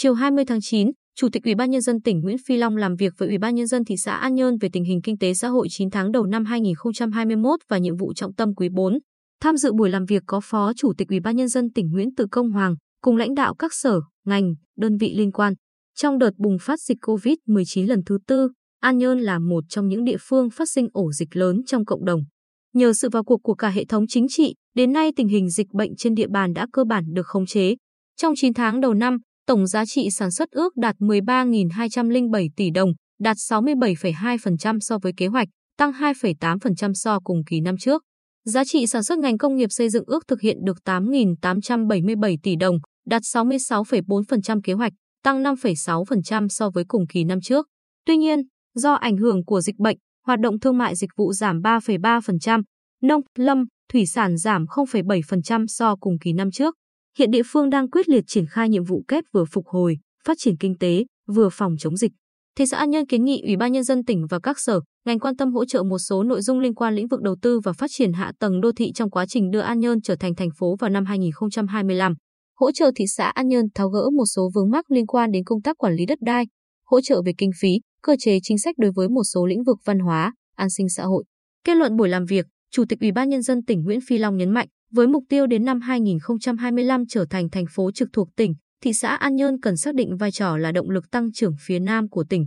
Chiều 20 tháng 9, Chủ tịch Ủy ban nhân dân tỉnh Nguyễn Phi Long làm việc với Ủy ban nhân dân thị xã An Nhơn về tình hình kinh tế xã hội 9 tháng đầu năm 2021 và nhiệm vụ trọng tâm quý 4. Tham dự buổi làm việc có Phó Chủ tịch Ủy ban nhân dân tỉnh Nguyễn Tự Công Hoàng cùng lãnh đạo các sở, ngành, đơn vị liên quan. Trong đợt bùng phát dịch COVID-19 lần thứ tư, An Nhơn là một trong những địa phương phát sinh ổ dịch lớn trong cộng đồng. Nhờ sự vào cuộc của cả hệ thống chính trị, đến nay tình hình dịch bệnh trên địa bàn đã cơ bản được khống chế. Trong 9 tháng đầu năm, tổng giá trị sản xuất ước đạt 13.207 tỷ đồng, đạt 67,2% so với kế hoạch, tăng 2,8% so cùng kỳ năm trước. Giá trị sản xuất ngành công nghiệp xây dựng ước thực hiện được 8.877 tỷ đồng, đạt 66,4% kế hoạch, tăng 5,6% so với cùng kỳ năm trước. Tuy nhiên, do ảnh hưởng của dịch bệnh, hoạt động thương mại dịch vụ giảm 3,3%, nông, lâm, thủy sản giảm 0,7% so cùng kỳ năm trước. Hiện địa phương đang quyết liệt triển khai nhiệm vụ kép vừa phục hồi, phát triển kinh tế, vừa phòng chống dịch. Thị xã An Nhơn kiến nghị Ủy ban nhân dân tỉnh và các sở, ngành quan tâm hỗ trợ một số nội dung liên quan lĩnh vực đầu tư và phát triển hạ tầng đô thị trong quá trình đưa An Nhơn trở thành thành phố vào năm 2025. Hỗ trợ thị xã An Nhơn tháo gỡ một số vướng mắc liên quan đến công tác quản lý đất đai, hỗ trợ về kinh phí, cơ chế chính sách đối với một số lĩnh vực văn hóa, an sinh xã hội. Kết luận buổi làm việc, Chủ tịch Ủy ban nhân dân tỉnh Nguyễn Phi Long nhấn mạnh, với mục tiêu đến năm 2025 trở thành thành phố trực thuộc tỉnh, thị xã An Nhơn cần xác định vai trò là động lực tăng trưởng phía Nam của tỉnh.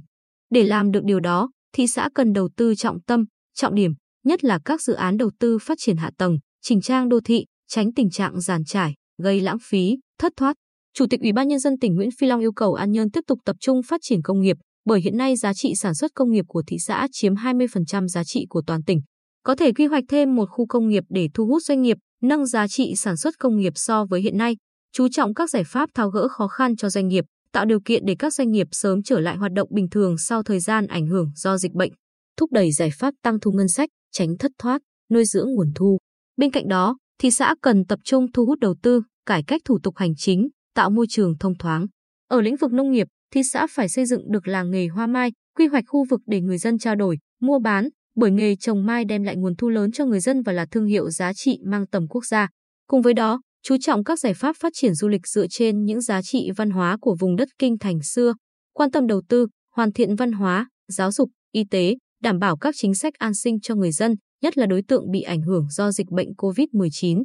Để làm được điều đó, thị xã cần đầu tư trọng tâm, trọng điểm, nhất là các dự án đầu tư phát triển hạ tầng, chỉnh trang đô thị, tránh tình trạng giàn trải, gây lãng phí, thất thoát. Chủ tịch Ủy ban nhân dân tỉnh Nguyễn Phi Long yêu cầu An Nhơn tiếp tục tập trung phát triển công nghiệp, bởi hiện nay giá trị sản xuất công nghiệp của thị xã chiếm 20% giá trị của toàn tỉnh. Có thể quy hoạch thêm một khu công nghiệp để thu hút doanh nghiệp, nâng giá trị sản xuất công nghiệp so với hiện nay, chú trọng các giải pháp tháo gỡ khó khăn cho doanh nghiệp, tạo điều kiện để các doanh nghiệp sớm trở lại hoạt động bình thường sau thời gian ảnh hưởng do dịch bệnh, thúc đẩy giải pháp tăng thu ngân sách, tránh thất thoát, nuôi dưỡng nguồn thu. Bên cạnh đó, thị xã cần tập trung thu hút đầu tư, cải cách thủ tục hành chính, tạo môi trường thông thoáng. Ở lĩnh vực nông nghiệp, thị xã phải xây dựng được làng nghề hoa mai, quy hoạch khu vực để người dân trao đổi, mua bán, bởi nghề trồng mai đem lại nguồn thu lớn cho người dân và là thương hiệu giá trị mang tầm quốc gia. Cùng với đó, chú trọng các giải pháp phát triển du lịch dựa trên những giá trị văn hóa của vùng đất kinh thành xưa, quan tâm đầu tư, hoàn thiện văn hóa, giáo dục, y tế, đảm bảo các chính sách an sinh cho người dân, nhất là đối tượng bị ảnh hưởng do dịch bệnh COVID-19.